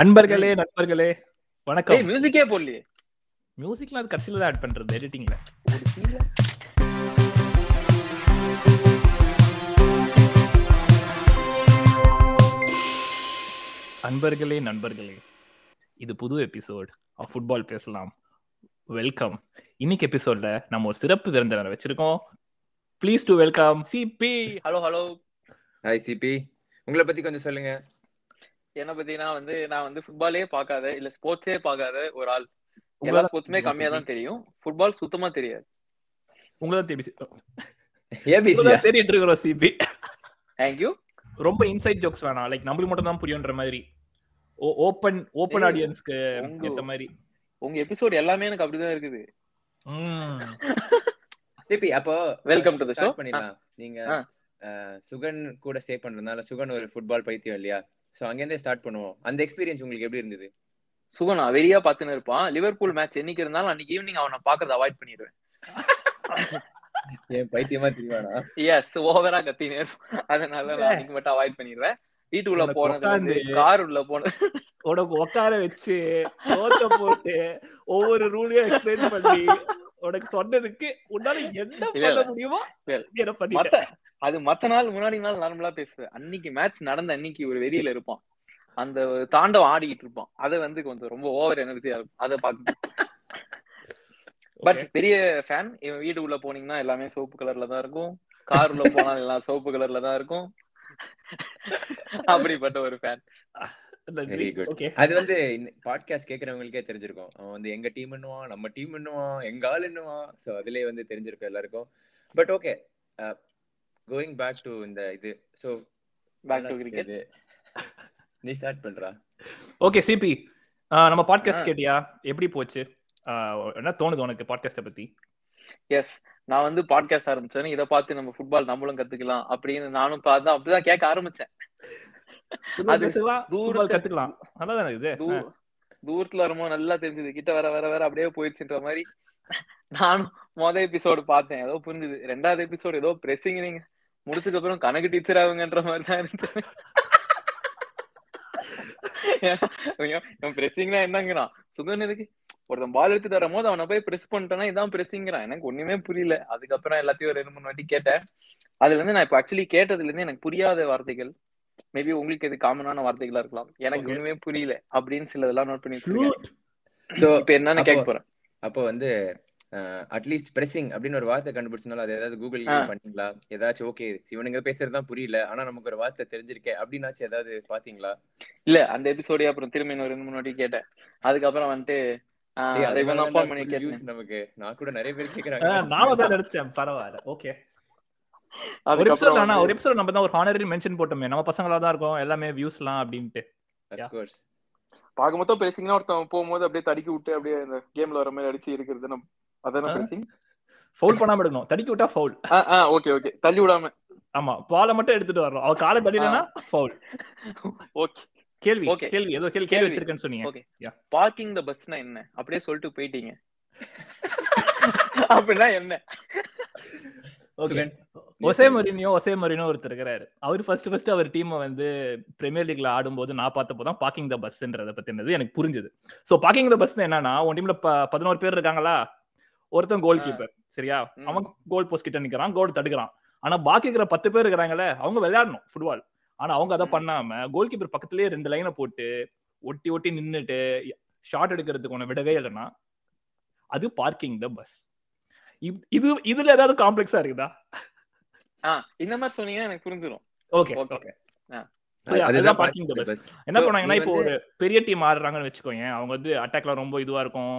அன்பர்களே நண்பர்களே வணக்கம். மியூசிக்கே போடலையே. மியூசிக்லாம் அது கடைசியில தான் ஆட் பண்றது எடிட்டிங்ல ஒரு அன்பர்களே நண்பர்களே இது புது எபிசோட் ஃபுட்பால் பேசலாம். வெல்கம் இன்னைக்கு எபிசோட்ல நம்ம ஒரு சிறப்பு விருந்தினர் வச்சிருக்கோம். Please to welcome Sibi hello hello hi Sibi உங்களை பத்தி கொஞ்சம் சொல்லுங்க. என்ன பத்தினா வந்து நான் வந்து ஃபுட்பாலே பார்க்காத இல்ல ஸ்போர்ட்ஸே பார்க்காத ஒரு ஆள். எல்லா ஸ்போர்ட்ஸுமே கம்மியா தான் தெரியும். ஃபுட்பால் சுத்தமா தெரியாது. உங்களை தேடி ஏபிசியா தேடிட்டு இருக்கிறோம் சிபி. தேங்க்யூ ரொம்ப இன்சைட் ஜோக்ஸ் வேணாம். லைக் நம்மளுக்கு மட்டும் தான் புரியுன்ற மாதிரி. ஓப்பன் ஏய், ஆடியன்ஸ்க்கு ஏத்த மாதிரி. உங்க எபிசோட் எல்லாமே எனக்கு அப்படிதான் இருக்குது. சிபி அப்போ வெல்கம் டு தி ஷோ பண்ணிடலாம். நீங்க சுகன் கூட ஸ்டே பண்றதுனால சுகன் ஒரு ஃபுட்பால் பைத்தியம் இல்லையா? சோ அங்க இருந்தே ஸ்டார்ட் பண்ணுவோம். அந்த எக்ஸ்பீரியன்ஸ் உங்களுக்கு எப்படி இருந்தது? சுகனா வெறியா பாத்துன்னு இருப்பான். லிவர்பூல் மேட்ச் என்னைக்கு இருந்தாலும் அன்னைக்கு ஈவினிங் அவனை பாக்குறத அவாய்ட் பண்ணிடுவேன். ஏன் பைத்தியமா தெரியுமாடா எஸ் ஓவரா கத்தினே. அதனால நான் அன்னைக்கு மட்டும் அவாய்ட் பண்ணிடுவேன். வீட்டுக்குள்ள போனது கார் உள்ள போனது உனக்கு உட்கார வச்சு சோத்த போட்டு ஒவ்வொரு ரூலையும் எக்ஸ்பிளைன் பண்ணி உனக்கு சொன்னதுக்கு உன்னால என்ன பண்ண. முடியுமோ என்ன அது மத்த நாள் முன்னாடி நாள் நார்மலா பேசுவேன். அன்னைக்கு மேட்ச் நடந்த அன்னைக்கு ஒரு வெறியில இருப்பான் அந்த தாண்டவம் ஆடிக்கிட்டு இருப்பான் அது வந்து கொஞ்சம் ரொம்ப ஓவர் எனர்ஜியா இருக்கும். அதை பார்த்து. பட். பெரிய ஃபேன் இவன் வீடு உள்ள போனீங்கன்னா எல்லாமே சிவப்பு கலர்ல தான் இருக்கும். கார் உள்ள போனா எல்லாம் சிவப்பு கலர்ல தான் இருக்கும். அப்படிப்பட்ட ஒரு ஃபேன் good. Okay. அது வந்து பாட்காஸ்ட் கேக்குறவங்களுக்கே தெரிஞ்சிருக்கும். அவன் வந்து எங்க டீம் என்னவான் நம்ம டீம் என்னவான் எங்க ஆள் என்னவான் சோ அதுலயே வந்து தெரிஞ்சிருக்கும் எல்லாருக்கும். But okay going back to இந்த இது. சோ பேக் டு கிரிக்கெட் நீ ஸ்டார்ட் பண்றா. ஓகே சிபி நம்ம பாட்காஸ்ட். கேட்டியா? எப்படி போச்சு? என்ன தோணுது உனக்கு பாட்காஸ்ட பத்தி? எஸ் நான் வந்து பாட்காஸ்ட் ஆரம்பிச்சேன் இதை பார்த்து நம்ம ஃபுட்பால் நம்மளும் கத்துக்கலாம் அப்படின்னு நானும் பார்த்தா அப்படிதான் கேட்க ஆரம்பிச்சேன். அது கத்துக்கலாம். தூரத்துல வரும்போது நல்லா தெரிஞ்சது கிட்ட வர வர வர அப்படியே போயிடுச்சுன்ற மாதிரி நானும் மொத எபிசோடு பார்த்தேன். ஏதோ புரிஞ்சுது. ரெண்டாவது எபிசோடு ஏதோ பிரessing நீங்க முடிச்சதுக்கு அப்புறம் கணக்கு டீச்சர் ஆகுங்கன்ற மாதிரி தான் இருந்துச்சு. பிரessingனா என்னங்கிறான். சுகன் எதுக்கு? ஒருத்தன் பால் எடுத்து தரும் போது அவனை போய் பிரஸ் பண்ணிட்டேன்னா இதான் பிரessingறான் எனக்கு ஒண்ணுமே புரியல. அதுக்கப்புறம் எல்லாத்தையும் ஒரு ரெண்டு மூணு வாட்டி கேட்டேன். அதுல இருந்து நான் இப்ப ஆக்சுவலி கேட்டதுல இருந்து எனக்கு புரியாத வார்த்தைகள் மேபி உங்களுக்கு இது காமனான வார்த்தைகளா இருக்கலாம். எனக்கு. ஒண்ணுமே புரியல அப்படின்னு சிலதெல்லாம் நோட் பண்ணி. சோ இப்ப என்னன்னு கேட்க போறேன். அப்போ வந்து அட்லீஸ்ட் பிரessing அப்படின்னு ஒரு வார்த்தை கண்டுபிடிச்சனால அது ஏதாவது கூகுள். பண்ணீங்களா? ஏதாச்சும் ஓகே இவனுங்க பேசுறது தான் புரியல. ஆனா நமக்கு ஒரு வார்த்தை தெரிஞ்சிருக்கே அப்படின்னாச்சும் ஏதாவது பாத்தீங்களா? இல்ல அந்த எபிசோடே அப்புறம் திரும்ப இன்னும் ரெண்டு மூணு வாட்டி கேட்டேன். அதுக்கப்புறம் வந்துட்டு நமக்கு. நான் கூட நிறைய பேர் ஆ, கேக்குறாங்க. நாம தான் நினைச்சேன். பரவாயில்ல. ஓகே ஒரு அதுக்கப்புறம் எபிசோட் ஆனா வந்து- ஒரு எபிசோட் நம்ம தான் ஒரு ஹானரி மென்ஷன் போட்டோமே. நம்ம பசங்களா தான் இருக்கோம். எல்லாமே வியூஸ்லாம் அப்படின்ட்டு. பார்க்க மொத்தம் பிரேசிங்னா ஒருத்தன் போகும்போது அப்படியே தடுக்கி விட்டு அப்படியே அந்த கேம்ல வர மாதிரி அடிச்சு இருக்கிறது நம்ம. அதான ஆ. பிரேசிங் ஃபவுல் பண்ணாம எடுக்கணும். தடுக்கி விட்டா ஃபவுல் ஓகே ஓகே தள்ளி விடாம. ஆமா. பாலை மட்டும் எடுத்துட்டு வரணும். அவ காலை தள்ளினா ஃபவுல் ஓகே கேள்வி Okay. கேள்வி. ஏதோ கேள்வி கேள்வி. வச்சிருக்கேன்னு சொன்னீங்க. Okay. Yeah. பார்க்கிங் த பஸ்னா என்ன? அப்படியே சொல்லிட்டு போயிட்டீங்க. அப்படின்னா என்ன? ஓகே ஒசே மரினியோ ஒசே மரினோ ஒருத்தர் இருக்கிறாரு. அவர் ஃபர்ஸ்ட் ஃபர்ஸ்ட் அவர் டீமை வந்து பிரீமியர் லீக்ல ஆடும்போது நான் பார்த்தப்போ தான் பாக்கிங் த பஸ்ன்றத பத்தினது எனக்கு புரிஞ்சுது. சோ பாக்கிங் த பஸ் என்னன்னா உன் டீம்ல பதினோரு பேர் இருக்காங்களா? ஒருத்தன் கோல். கீப்பர் சரியா. அவன் கோல் போஸ்ட் கிட்ட நிக்கிறான் கோல் தடுக்கிறான். ஆனா பாக்கி இருக்கிற பத்து பேர் இருக்கிறாங்களே அவங்க விளையாடணும் ஃபுட்பால் ஆனா அவங்க அதை. பண்ணாம கோல் கீப்பர் பக்கத்துலயே ரெண்டு லைனை போட்டு ஒட்டி ஒட்டி நின்னுட்டு ஷாட் எடுக்கிறதுக்கு உன விடவே இல்லைன்னா அது பார்க்கிங் த பஸ் இது இதுல ஏதாவது காம்ப்ளெக்ஸா இருக்குதா? ஆ இந்த மாதிரி சொன்னீங்கன்னா எனக்கு புரிஞ்சிடும் ஓகே. ஓகே அது- அதுதான் the bus. bus. என்ன So, பண்ணாங்கன்னா இப்போ ஒரு பெரிய டீம் ஆடுறாங்கன்னு வச்சுக்கோங்க அவங்க வந்து அட்டாக்ல ரொம்ப இதுவா இருக்கும்.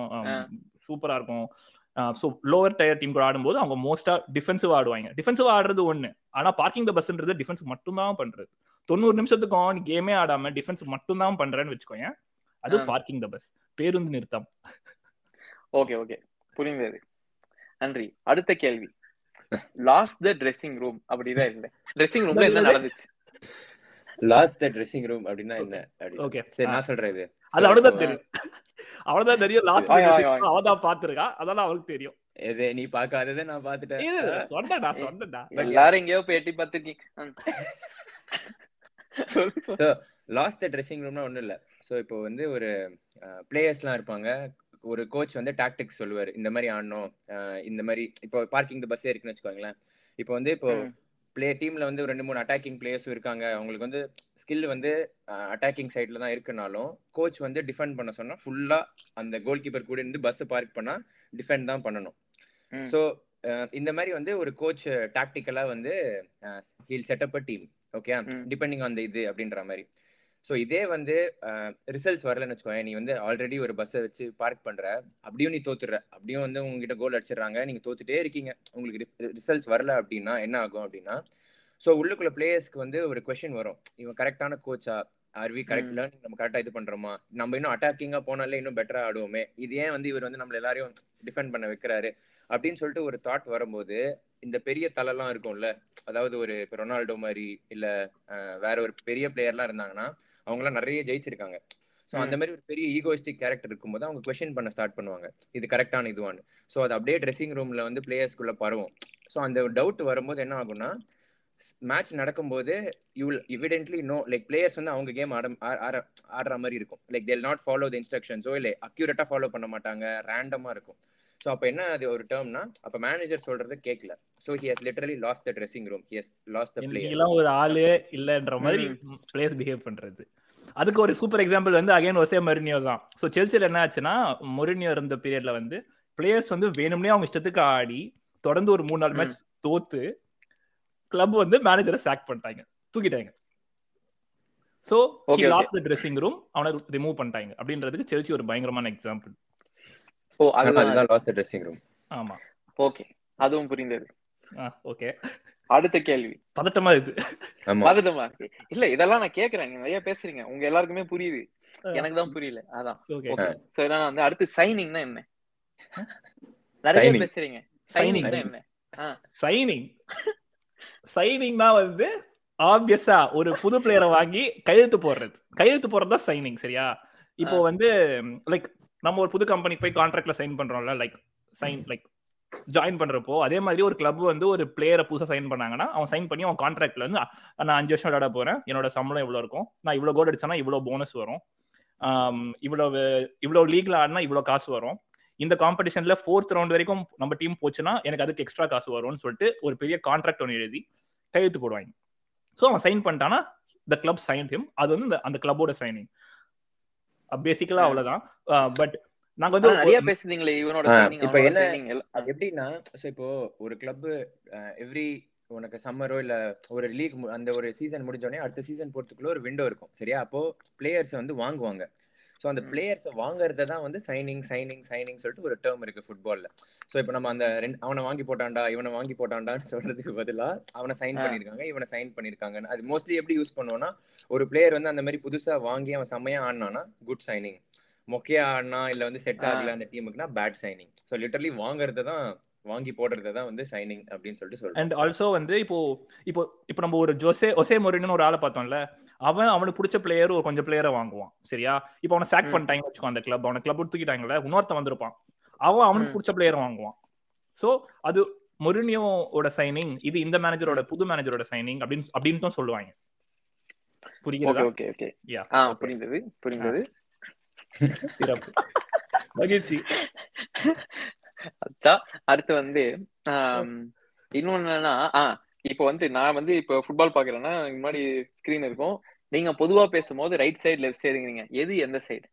சூப்பரா இருக்கும். ஸோ லோவர் டயர் டீம் கூட ஆடும்போது அவங்க மோஸ்டா டிஃபென்சிவா ஆடுவாங்க. டிஃபென்சிவா ஆடுறது ஒண்ணு. ஆனா பார்க்கிங் த பஸ்ன்றது டிஃபென்ஸ் மட்டும் தான் பண்றது. தொண்ணூறு நிமிஷத்துக்கும் நீ கேமே ஆடாம டிஃபென்ஸ் மட்டும் தான் பண்றேன்னு வச்சுக்கோங்க அது. பார்க்கிங் த பஸ் பேருந்து நிறுத்தம். ஓகே ஓகே புரிந்தது. நன்றி. அடுத்த கேள்வி. லாஸ்ட் த ட்ரெஸ்ஸிங் ரூம் அப்படிதான் இல்லை ட்ரெஸ்ஸிங் ரூம்ல என்ன நடந்துச்சு? லாஸ்ட் த ட்ரெஸ்ஸிங் ரூம் அப்படின்னா என்ன? ஓகே சரி நான் சொல்றேன் இது. அது இப்போ, தெரியும். அவ்வளவுதான் தெரியும். லாஸ்ட். அவ தான் பாத்துருக்கா அதெல்லாம் அவளுக்கு தெரியும். எது நீ பாக்காததை நான் பாத்துட்டேன் சொன்னடா சொன்னடா எல்லாரும் எங்கேயோ போய் எட்டி பார்த்துருக்கீங்க. லாஸ்ட் த ட்ரெஸ்ஸிங் ரூம்னா ஒண்ணும் இல்ல. ஸோ இப்போ வந்து ஒரு பிளேயர்ஸ்லாம் இருப்பாங்க. ஒரு கோச் வந்து டாக்டிக்ஸ் சொல்லுவார். இந்த மாதிரி ஆடணும். இந்த மாதிரி இப்போ பார்க்கிங் பஸ்ஸே இருக்குன்னு வச்சுக்கோங்களேன். இப்போ வந்து இப்போ. பிளே டீம்ல வந்து ரெண்டு மூணு அட்டாக்கிங் பிளேயர்ஸும் இருக்காங்க. அவங்களுக்கு வந்து ஸ்கில் வந்து அட்டாக்கிங் சைட்ல தான் இருக்குனாலும் கோச் வந்து டிஃபெண்ட் பண்ண சொன்னா ஃபுல்லா அந்த கோல் கீப்பர் கூட இருந்து பஸ் பார்க் பண்ணா டிஃபெண்ட் தான் பண்ணணும். ஸோ இந்த மாதிரி வந்து ஒரு கோச் டாக்டிக்கலா வந்து he'll set up a team okay. Depending on the இது அப்படின்ற மாதிரி. ஸோ இதே வந்து ரிசல்ட்ஸ் வரலன்னு வச்சுக்கோங்க நீ வந்து ஆல்ரெடி ஒரு பஸ்ஸை வச்சு பார்க் பண்ற. அப்படியும் நீ தோத்துடுற. அப்படியும் வந்து உங்ககிட்ட கோல் அடிச்சிடுறாங்க. நீங்க தோத்துட்டே இருக்கீங்க. உங்களுக்கு ரிசல்ட்ஸ் வரல அப்படின்னா என்ன ஆகும் அப்படின்னா ஸோ உள்ளுக்குள்ள பிளேயர்ஸ்க்கு வந்து ஒரு கொஷின் வரும். இவன் கரெக்டான கோச்சா ஆர் வி கரெக்ட். லேர்னிங் நம்ம கரெக்டா இது பண்றோமா? நம்ம இன்னும் அட்டாக்கிங்கா போனாலே இன்னும் பெட்டரா ஆடுவோமே? இது ஏன் வந்து இவர் வந்து நம்மள எல்லாரையும் டிஃபெண்ட் பண்ண வைக்கிறாரு? அப்படின்னு சொல்லிட்டு ஒரு தாட் வரும்போது இந்த பெரிய தலைலாம் இருக்கும்ல அதாவது ஒரு இப்போ ரொனால்டோ மாதிரி இல்ல வேற ஒரு பெரிய பிளேயர்லாம் இருந்தாங்கன்னா அவங்களாம் நிறைய ஜெயிச்சிருக்காங்க. ஸோ அந்த. மாதிரி ஒரு பெரிய ஈகோயிஸ்டிக் கேரக்டர் இருக்கும்போது அவங்க கொஸ்டின் பண்ண ஸ்டார்ட் பண்ணுவாங்க. இது கரெக்டான இதுவான்னு. ஸோ அது அப்படியே ட்ரெஸ்ஸிங் ரூம்ல வந்து பிளேயர்ஸ்குள்ள பரவும். ஸோ அந்த டவுட் வரும்போது என்ன ஆகும்னா மேட்ச் நடக்கும்போது you will evidently know like players வந்து அவங்க கேம் ஆட- ஆடுற மாதிரி இருக்கும். லைக் தேல் நாட் ஃபாலோ த இன்ஸ்ட்ரக்ஷன்ஸோ இல்லை அக்யூரேட்டா ஃபாலோ பண்ண மாட்டாங்க ரேண்டமா இருக்கும். ஸோ அப்போ என்ன அது ஒரு டேர்ம்னா அப்போ மேனேஜர் சொல்றது கேட்கல so he has literally lost the dressing room he has lost the player ஒரு ஆளு இல்லன்ற மாதிரி பிளேயர்ஸ் பிஹேவ் பண்றது. அதுக்கு ஒரு சூப்பர் எக்ஸாம்பிள் வந்து அகைன் ஒசே மொரினியோ தான். ஸோ செல்சியில் என்ன ஆச்சுன்னா மொரினியோ இருந்த பீரியட்ல வந்து பிளேயர்ஸ் வந்து வேணும்னே அவங்க இஷ்டத்துக்கு ஆடி தொடர்ந்து ஒரு மூணு நாலு. மேட்ச் தோத்து கிளப் வந்து மேனேஜரை சாக் பண்ணிட்டாங்க. தூக்கிட்டாங்க. ஸோ. லாஸ்ட் ட்ரெஸ்ஸிங் ரூம் அவனை ரிமூவ் பண்ணிட்டாங்க. அப்படின்றதுக்கு செல்சி ஒரு பயங்கரமான எக்ஸாம்பிள் ஓ அதுதான். லாஸ்ட் ட்ரெஸ்ஸிங் ரூம் ஆமா. ஓகே. அதுவும் புரிந்தது. ஓகே. அடுத்த கேள்வி. பதட்டமா இது ஆமா. பதட்டமா இருக்கு. இல்ல இதெல்லாம் நான் கேக்குறேன். நீங்க நிறைய பேசுறீங்க. உங்க எல்லாருக்குமே புரியுது. எனக்கு தான் புரியல. அதான். ஓகே. சோ இதெல்லாம் வந்து அடுத்து சைனிங்னா என்ன? நிறைய Signing. பேசுறீங்க. Signing. சைனிங்னா என்ன சைனிங் சைனிங்னா வந்து ஆப்வியஸா ஒரு புது பிளேயரை வாங்கி கையெழுத்து போடுறது. கையெழுத்து போடுறது தான் சைனிங் சரியா? இப்போ வந்து லைக் நம்ம ஒரு புது கம்பெனிக்கு போய் கான்ட்ராக்ட்ல சைன் பண்றோம்ல லைக் சைன் லைக் ஜாயின் பண்றப்போ அதே மாதிரி ஒரு கிளப் வந்து ஒரு பிளேயரை புதுசா சைன் பண்ணாங்கன்னா அவன் சைன் பண்ணி அவன் கான்ட்ராக்ட்ல வந்து "அ, நான் அஞ்சு வருஷம் விளையாட போறேன். என்னோட சம்பளம் இவ்வளவு இருக்கும்? நான் இவ்வளவு கோல் அடிச்சேன்னா இவ்வளவு போனஸ் வரும். ஆம், இவ்வளவு இவ்வளவு லீக்ல ஆடினா இவ்வளவு காசு வரும். இந்த காம்படிஷன்ல ஃபோர்த் ரவுண்ட் வரைக்கும் நம்ம டீம் போச்சுன்னா எனக்கு அதுக்கு எக்ஸ்ட்ரா காசு வரும்னு சொல்லிட்டு ஒரு பெரிய கான்ட்ராக்ட் ஒன்று எழுதி கையெழுத்து போடுவாங்க. ஸோ அவன் சைன் பண்ணிட்டானா த கிளப் சைன் ஹிம் அது வந்து அந்த கிளப்போட சைனிங் பேசிக்கலா அவ்வளவுதான். பட் நாங்க வந்து நிறைய பேசுறீங்களே இவனோட இப்ப என்ன- எப்படின்னா ஸோ இப்போ ஒரு கிளப் எவ்ரி உனக்கு சம்மரோ இல்ல ஒரு லீக் அந்த ஒரு சீசன் முடிஞ்சோடனே அடுத்த சீசன் போறதுக்குள்ள ஒரு விண்டோ இருக்கும். சரியா? அப்போ பிளேயர்ஸ் வந்து வாங்குவாங்க. ஸோ அந்த. பிளேயர்ஸை வாங்குறத தான் வந்து சைனிங் சைனிங் சைனிங் சொல்லிட்டு ஒரு டேர்ம் இருக்கு ஃபுட்பால்ல ஸோ இப்போ நம்ம அந்த ரெண்டு அவனை வாங்கி போட்டான்டா இவனை வாங்கி போட்டான்டான்னு சொல்றதுக்கு பதிலா அவனை சைன் ஆ. பண்ணிருக்காங்க இவனை சைன் பண்ணிருக்காங்கன்னு அது மோஸ்ட்லி எப்படி யூஸ் பண்ணுவோம்னா ஒரு பிளேயர் வந்து அந்த மாதிரி புதுசா வாங்கி அவன் செம்மையா ஆடினானா குட் சைனிங் மொக்கையா ஆடினா இல்ல வந்து செட். ஆகல அந்த டீமுக்குனா பேட் சைனிங் ஸோ லிட்டர்லி வாங்குறத தான் வாங்கி போடுறத தான் வந்து சைனிங் அப்படின்னு சொல்லிட்டு சொல்றேன் அண்ட் ஆல்சோ வந்து இப்போ இப்போ இப்போ நம்ம ஒரு ஜோசே ஒசே மொரின்னு ஒரு ஆளை பார்த்தோம்ல அவன் அவனுக்கு பிடிச்ச பிளேயர் ஒரு கொஞ்சம் பிளேயரை வாங்குவான் சரியா? இப்போ அவனை சாக் ம். பண்ணிட்டாங்கன்னு வச்சுக்கோ அந்த கிளப் அவனை கிளப் தூக்கிட்டாங்கல்ல இன்னொருத்தன் வந்திருப்பான். அவன் அவனுக்கு. பிடிச்ச பிளேயரை வாங்குவான். சோ அது மொரினியோட சைனிங் இது இந்த மேனேஜரோட புது மேனேஜரோட சைனிங் அப்படின்னு அப்படின்னு சொல்லுவாங்க. புரிகிறதா? Okay okay yeah. புரிந்தது புரிந்தது. மகிழ்ச்சி. அடுத்து வந்து இன்னொன்னு என்னன்னா இப்போ வந்து நான் வந்து இப்போ ஃபுட்பால் பாக்குறேன்னா முன்னாடி ஸ்கிரீன் இருக்கும். நீங்க பொதுவா பேசும்போது ரைட் சைடு லெஃப்ட் சைடுங்கிறீங்க எது எந்த சைடு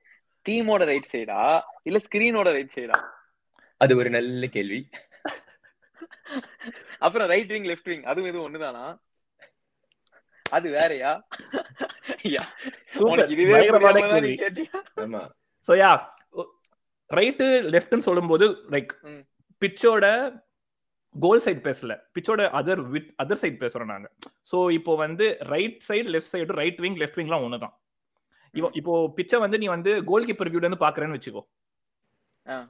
டீமோட ரைட் சைடா இல்ல ஸ்கிரீனோட ரைட் சைடா அது ஒரு நல்ல கேள்வி. அப்புறம் ரைட் விங் லெஃப்ட் விங் அதுவும் இதுவும் ஒண்ணுதானா? அது வேறயா? ஆமா. யா ரைட்டு லெஃப்ட்னு சொல்லும்போது லைக். பிச்சோட கோல் சைடு பேசல. பிச்சோட அதர் வித் அதர் சைடு பேசுறோம் நாங்க. ஸோ இப்போ வந்து right side left side right wing left விங்லாம் ஒன்று தான் இப்போ இப்போ பிச்சை வந்து நீ வந்து கோல் கீப்பர் வியூல இருந்து பாக்குறேன்னு வச்சுக்கோ.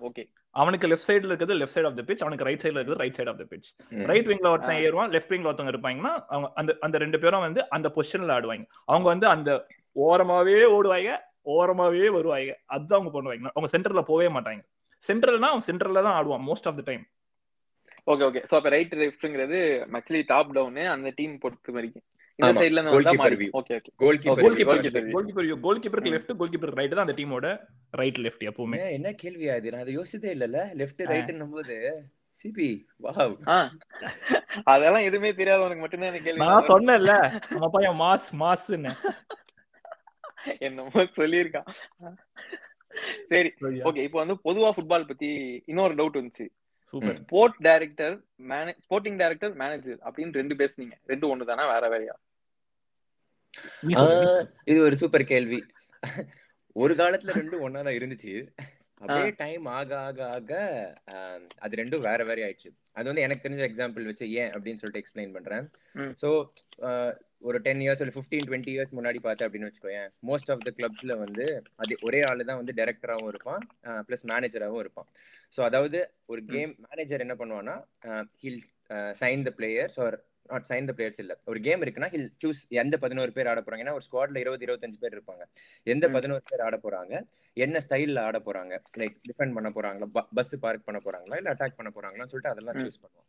ஓகே அவனுக்கு லெஃப்ட் சைடுல இருக்கிறது left side of the pitch அவனுக்கு ரைட் சைடுல இருக்கிறது right side of the pitch. Right விங்ல ஒருத்தன். ஏறுவான் லெஃப்ட் விங்ல ஒருத்தவங்க இருப்பாங்கன்னா அவங்க அந்த அந்த ரெண்டு பேரும் வந்து அந்த பொசிஷன்ல ஆடுவாங்க. அவங்க வந்து அந்த ஓரமாவே ஓடுவாங்க ஓரமாவே வருவாங்க அதுதான் அவங்க பண்ணுவாங்க அவங்க சென்டர்ல போவே மாட்டாங்க சென்ட்ரல்னா அவன் சென்டர்ல தான் ஆடுவான் most of the time okay okay so அப்ப ரைட் லெஃப்ட்ங்கிறது ஆக்சுவலி டாப் டவுன் அந்த டீம் பொறுத்த வரைக்கும். இந்த சைடுல இருந்து வந்தா மாறி. Okay okay goal Okay, goalkeeper. Goalkeeper goal கீப்பருக்கு. Left goalkeeper right தான் அந்த டீமோட ரைட் லெஃப்ட் எப்பவுமே. என்ன கேள்வியா இது நான் அதை யோசிச்சதே இல்லல்ல. லெஃப்ட் ஆ. ரைட்னும் போது சிபி வாவ். ஆ. அதெல்லாம் எதுவுமே தெரியாதவனுக்கு மட்டும்தான் இந்த கேள்வி நான் சொன்னேன்ல. நம்ம பையன் மாஸ் மாஸ்ன்னு. என்னமோ சொல்லியிருக்கான். சரி. ஓகே இப்போ வந்து பொதுவா ஃபுட்பால் பத்தி இன்னொரு டவுட் வந்துச்சு. சூப்பர் ஸ்போர்ட் டைரக்டர் மேனே ஸ்போர்ட்டிங் டைரக்டர் மேனேஜர் அப்படின்னு ரெண்டு பேசுனீங்க ரெண்டு ஒண்ணு தானே வேற வேறையா? இது ஒரு சூப்பர் கேள்வி. ஒரு காலத்துல ரெண்டும் ஒன்னா தான் இருந்துச்சு. அப்படியே டைம் ஆக ஆக ஆக அது ரெண்டும் வேற வேற ஆயிடுச்சு. அது வந்து எனக்கு தெரிஞ்ச எக்ஸாம்பிள் வச்சு ஏன் அப்படின்னு சொல்லிட்டு எக்ஸ்பிளைன் பண்றேன். ஸோ ஒரு டென் இயர்ஸ் இல்லை ஃபிஃப்டீன் டுவெண்ட்டி இயர்ஸ் முன்னாடி பார்த்தேன் அப்படின்னு வச்சுக்கோயேன். மோஸ்ட் ஆஃப் த கிளப்ஸ்ல வந்து அது ஒரே ஆளு தான் வந்து டைரக்டராகவும் இருப்பான் ப்ளஸ் மேனேஜராகவும் இருப்பான். ஸோ அதாவது ஒரு கேம் மேனேஜர் என்ன பண்ணுவான்னா he'll sign the players or not sign the players இல்ல. ஒரு கேம் இருக்குன்னா ஹில் சூஸ் எந்த பதினோரு பேர் ஆட போறாங்க. ஏன்னா ஒரு ஸ்குவாட்ல இருபது இருபத்தஞ்சு பேர் இருப்பாங்க. எந்த. பதினோரு பேர் ஆட போறாங்க? என்ன ஸ்டைல்ல ஆட போறாங்க? லைக் டிஃபெண்ட் பண்ண போறாங்களா? பஸ் பார்க் பண்ண போறாங்களா? இல்ல அட்டாக் பண்ண போறாங்களான்னு சொல்லிட்டு அதெல்லாம். சூஸ் பண்ணுவான்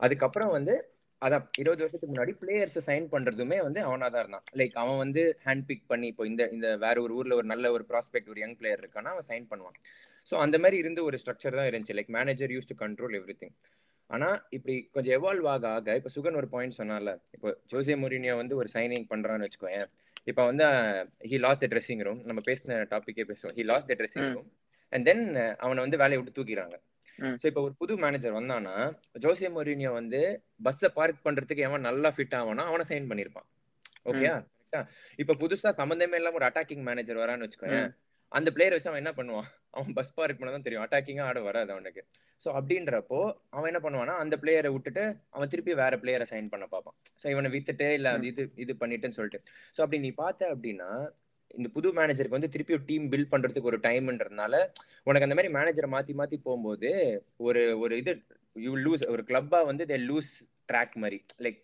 அதுக்கப்புறம் வந்து அதான் இருபது வருஷத்துக்கு முன்னாடி பிளேயர்ஸ் சைன் பண்றதுமே வந்து அவனா தான் இருந்தான். லைக் அவன் வந்து ஹேண்ட் பிக் பண்ணி இப்போ இந்த இந்த வேற ஒரு ஊர்ல ஒரு நல்ல ஒரு ப்ராஸ்பெக்ட் ஒரு யங் பிளேயர் இருக்கானா அவன் சைன் பண்ணுவான். ஸோ அந்த மாதிரி இருந்த ஒரு ஸ்ட்ரக்சர் தான் இருந்துச்சு. Like manager use to control everything ஆனா இப்படி கொஞ்சம் எவால்வ் ஆக ஆக இப்ப சுகன் ஒரு பாயிண்ட் சொன்னால இப்போ ஜோசே மொரினியோ வந்து ஒரு சைனிங் பண்றான்னு வச்சுக்கோயேன். இப்போ வந்து he lost the dressing room நம்ம பேசின டாபிக்கே பேசுவோம். He lost the dressing. Room and then அவனை வந்து வேலையை விட்டு தூக்கிடுறாங்க. ம். ஸோ இப்போ ஒரு புது மேனேஜர் வந்தானா ஜோசே மொரினியோ வந்து பஸ்ஸை பார்க் பண்றதுக்கு எவன் நல்லா ஃபிட் ஆவானா அவனை சைன் பண்ணிருப்பான் ஓகேயா இப்போ புதுசா சம்மந்தமே இல்லாம ஒரு அட்டாக்கிங் மேனேஜர் வரான்னு வச்சுக்கோயேன். அந்த பிளேயர் வச்சு அவன் என்ன பண்ணுவான்? அவன் பஸ் பார்க் பண்ண தான் தெரியும். அட்டாக்கிங்கா ஆட வராது அவனுக்கு. ஸோ அப்படின்றப்போ அவன் என்ன பண்ணுவானா அந்த பிளேயரை விட்டுட்டு அவன் திருப்பி வேற பிளேயரை சைன் பண்ண பார்ப்பான். ஸோ இவனை வித்துட்டு இல்ல அது இது இது பண்ணிட்டுன்னு சொல்லிட்டு. ஸோ அப்படி நீ பார்த்த அப்படின்னா இந்த புது மேனேஜருக்கு வந்து திருப்பி ஒரு டீம் பில்ட் பண்றதுக்கு ஒரு டைம்ன்றதுனால உனக்கு அந்த மாதிரி மேனேஜரை மாத்தி மாத்தி போகும்போது ஒரு ஒரு இது யூ லூஸ் ஒரு கிளப்பா வந்து தே லூஸ் ட்ராக் மாதிரி. லைக்.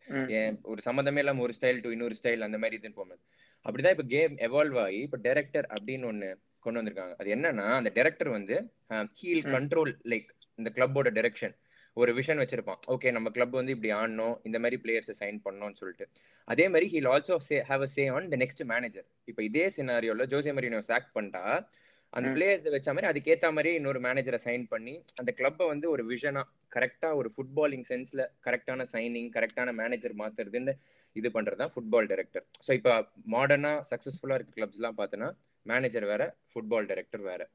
ஒரு சம்மந்தமே இல்லாம ஒரு ஸ்டைல் டு இன்னொரு ஸ்டைல் அந்த மாதிரி இதுன்னு போகும்போது. அப்படிதான் இப்ப கேம் எவால்வ் ஆகி இப்ப டைரக்டர் அப்படின்னு ஒண்ணு கொண்டு வந்திருக்காங்க. அது என்னன்னா அந்த டைரக்டர் வந்து ம். கண்ட்ரோல் லைக் இந்த கிளப்போட டைரக்ஷன் ஒரு விஷன் வச்சிருப்பான். ஓகே நம்ம கிளப் வந்து இப்படி ஆடணும் இந்த மாதிரி பிளேயர்ஸை சைன் பண்ணணும்னு சொல்லிட்டு. அதே மாதிரி he'll also say have a say on the next manager இப்போ இதே சினாரியோல ஜோசே மரினோ சாக் பண்ணிட்டா அந்த. பிளேயர்ஸ் வச்ச மாதிரி அதுக்கேத்த மாதிரி இன்னொரு மேனேஜரை சைன் பண்ணி அந்த கிளப்பை வந்து ஒரு விஷனா கரெக்டா ஒரு ஃபுட்பாலிங் சென்ஸ்ல கரெக்டான சைனிங் கரெக்டான மேனேஜர் மாத்துறதுன்னு இது பண்றது தான் ஃபுட்பால் டைரக்டர் ஸோ இப்போ மாடர்னா சக்சஸ்ஃபுல்லா இருக்க கிளப்ஸ் எல்லாம் பார்த்தோன்னா மேனேஜர் வேற ஃபுட்பால் டைரக்டர் வேற.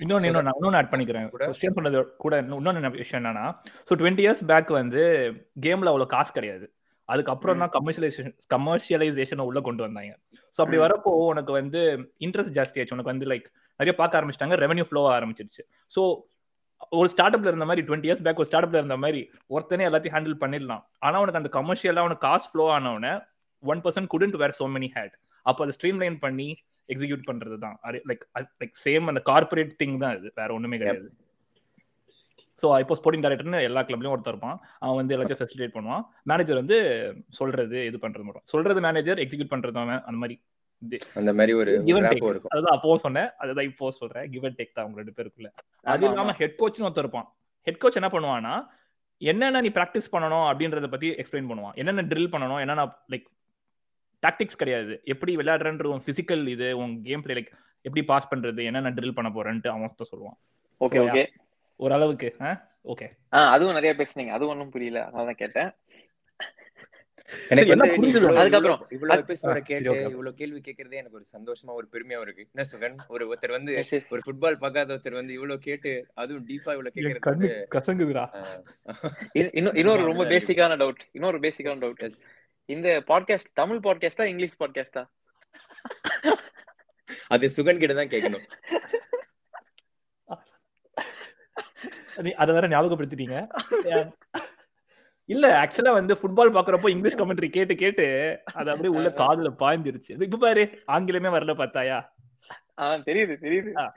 இன்னொன்னு So இன்னொன்னு ஆட் பண்ணிக்கிறேன். கூட- கொஸ்டின் பண்ணது கூட என்ன விஷயம் என்னன்னா ஸோ டுவெண்ட்டி இயர்ஸ் பேக் வந்து கேம்ல அவ்வளவு காசு கிடையாது. அதுக்கப்புறம் தான் கமர்ஷியலைசேஷன் கமர்ஷியலைசேஷனை உள்ள கொண்டு வந்தாங்க. ஸோ அப்படி. வரப்போ உனக்கு வந்து இன்ட்ரெஸ்ட் ஜாஸ்தி ஆச்சு உனக்கு வந்து லைக் நிறைய பார்க்க ஆரம்பிச்சிட்டாங்க. ரெவன்யூ ஃப்ளோ ஆரம்பிச்சிருச்சு. ஸோ ஒரு ஸ்டார்ட் அப்ல இருந்த மாதிரி டுவெண்ட்டி இயர்ஸ் பேக் ஒரு ஸ்டார்ட் அப்ல இருந்த மாதிரி ஒருத்தனே எல்லாத்தையும் ஹேண்டில் பண்ணிடலாம். ஆனா உனக்கு அந்த கமர்ஷியலா உனக்கு காசு flow ஆனவன one percent couldn't wear so many hat அப்போ அதை ஸ்ட்ரீம் லைன் பண்ணி எக்ஸிக்யூட் பண்றது தான் லைக் லைக் சேம் அந்த கார்பரேட் திங் தான் இது. வேற ஒண்ணுமே கிடையாது. ஸோ இப்போ ஸ்போர்ட்டிங் டைரக்டர்னு எல்லா கிளப்லயும் ஒருத்தர் இருப்பான். அவன் வந்து எல்லாத்தையும் ஃபெசிலிட்டேட் பண்ணுவான். மேனேஜர் வந்து சொல்றது இது பண்றது மட்டும். சொல்றது மேனேஜர் எக்ஸிக்யூட் பண்றது அவன். அந்த மாதிரி. அந்த மாதிரி ஒரு அதுதான் அப்போ சொன்னேன். அதுதான் இப்போ சொல்றேன். கிவ் அண்ட் டேக் தான் அவங்க ரெண்டு பேருக்குள்ள. அது இல்லாம. ஹெட் கோச்னு ஒருத்தர் இருப்பான். ஹெட் கோச் என்ன பண்ணுவான்னா என்னென்ன நீ ப்ராக்டிஸ் பண்ணணும் அப்படின்றத பத்தி எக்ஸ்பிளைன் பண்ணுவான். என்னென்ன ட்ரில் பண்ணணும் என்னென்ன லைக் டாக்டிக்ஸ் கிடையாது. எப்படி விளையாடுறன்ற உன் பிசிக்கல் இது உன் கேம் பிளே லைக் எப்படி பாஸ் பண்றது என்னென்ன ட்ரில் பண்ண போறேன்ட்டு அவன் தான் சொல்லுவான். ஓகே ஓகே ஓரளவுக்கு ஓகே ஆ அதுவும் நிறைய பேசுனீங்க. அது ஒண்ணும் புரியல. அதான் கேட்டேன். எனக்கு அதுக்கப்புறம் இவ்வளவு எபிசோட கேட்டு. இவ்வளவு கேள்வி கேட்கறதே எனக்கு ஒரு சந்தோஷமா ஒரு பெருமையா இருக்கு. என்ன சுகன்? ஒரு ஒருத்தர் வந்து. ஒரு ஃபுட்பால் பார்க்காத ஒருத்தர் வந்து இவ்வளவு கேட்டு அதுவும் டீப்பா இவ்வளவு என் கேட்கறது கண்ணு கசங்குதுடா. இன்னொரு ரொம்ப பேசிக்கான டவுட் இன்னொரு பேசிக்கான டவுட். இந்த பாட்காஸ்ட் தமிழ் பாட்காஸ்டா இங்கிலீஷ் பாட்காஸ்டா அது சுகன் கிட்ட தான் கேட்கணும் அதை வேற ஞாபகப்படுத்திட்டீங்க. இல்ல ஆக்சுவலா வந்து ஃபுட்பால் பாக்குறப்போ இங்கிலீஷ் கமெண்ட்ரி கேட்டு கேட்டு அது அப்படியே உள்ள காதுல பாய்ந்துருச்சு. இப்ப பாரு ஆங்கிலமே வரல பார்த்தாயா? தெரியுது தெரியுது.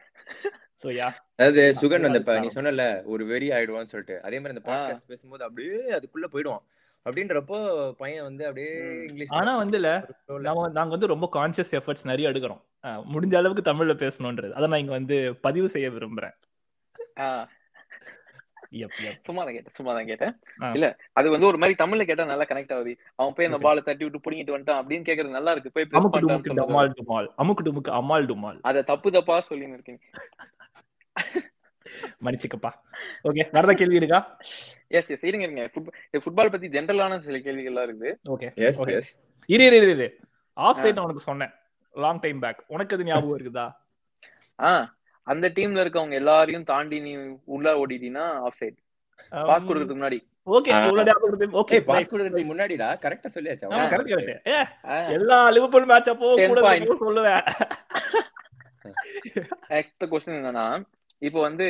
அதாவது சுகன் அந்த அதுதான் ப- நீ சொன்னல ஒரு வெறி ஆயிடுவான்னு சொல்லிட்டு. அதே மாதிரி அந்த. பாட்காஸ்ட் பேசும்போது அப்படியே அதுக்குள்ள போயிடுவான். அப்படின்றப்போ பையன் வந்து அப்படியே. இங்கிலீஷ் ஆனா வந்து இல்ல ஒரு flow ல- நாம நாங்க வந்து ரொம்ப கான்சியஸ் எஃபர்ட்ஸ் நிறைய எடுக்கிறோம். முடிஞ்ச அளவுக்கு தமிழ்ல பேசணும்ன்றது அதை நான் இங்க வந்து பதிவு செய்ய விரும்புறேன். சும்மா தான் கேட்டேன் சும்மா தான் கேட்டேன். இல்ல அது வந்து ஒரு மாதிரி தமிழ்ல கேட்டா நல்லா கனெக்ட் ஆகுது. அவன் போய் அந்த. பாலை தட்டி விட்டு புடிங்கிட்டு வந்துட்டான் அப்படின்னு கேக்குறது நல்லா இருக்கு. போய் சொல்றது. டமால் அமுக்கு டுமுக்கு அமால் டுமால். அத தப்பு தப்பா சொல்லி இருக்கீங்க மன்னிச்சுக்கப்பா. ஓகே வேற கேள்வி இருக்கா? எஸ் எஸ் இருங்க இருங்க. ஃபுட்பால் பத்தி ஜென்ரலான சில கேள்விகள்லாம் இருக்குது ஓகே எஸ் Okay. எஸ் இரு இரு இரு, ஆஃப் சைட் உனக்கு சொன்னேன். லாங் டைம் பேக் உனக்கு அது ஞாபகம் இருக்குதா? ஆ அந்த டீம்ல இருக்கவங்க எல்லாரையும் தாண்டி நீ உள்ள ஓடிட்டீங்கன்னா ஆஃப் சைட் பாஸ் கொடுக்கறதுக்கு முன்னாடி. ஓகே ஓகே பாஸ் கொடுக்கறதுக்கு முன்னாடிடா. கரெக்டா சொல்லியாச்சு? கரெக்ட் கரெக்ட் ஏ எல்லா லிவர்பூல் மேட்ச் அப்போ 10 கூட சொல்லுவேன். நெக்ஸ்ட் கொஸ்டின் என்னன்னா இப்போ வந்து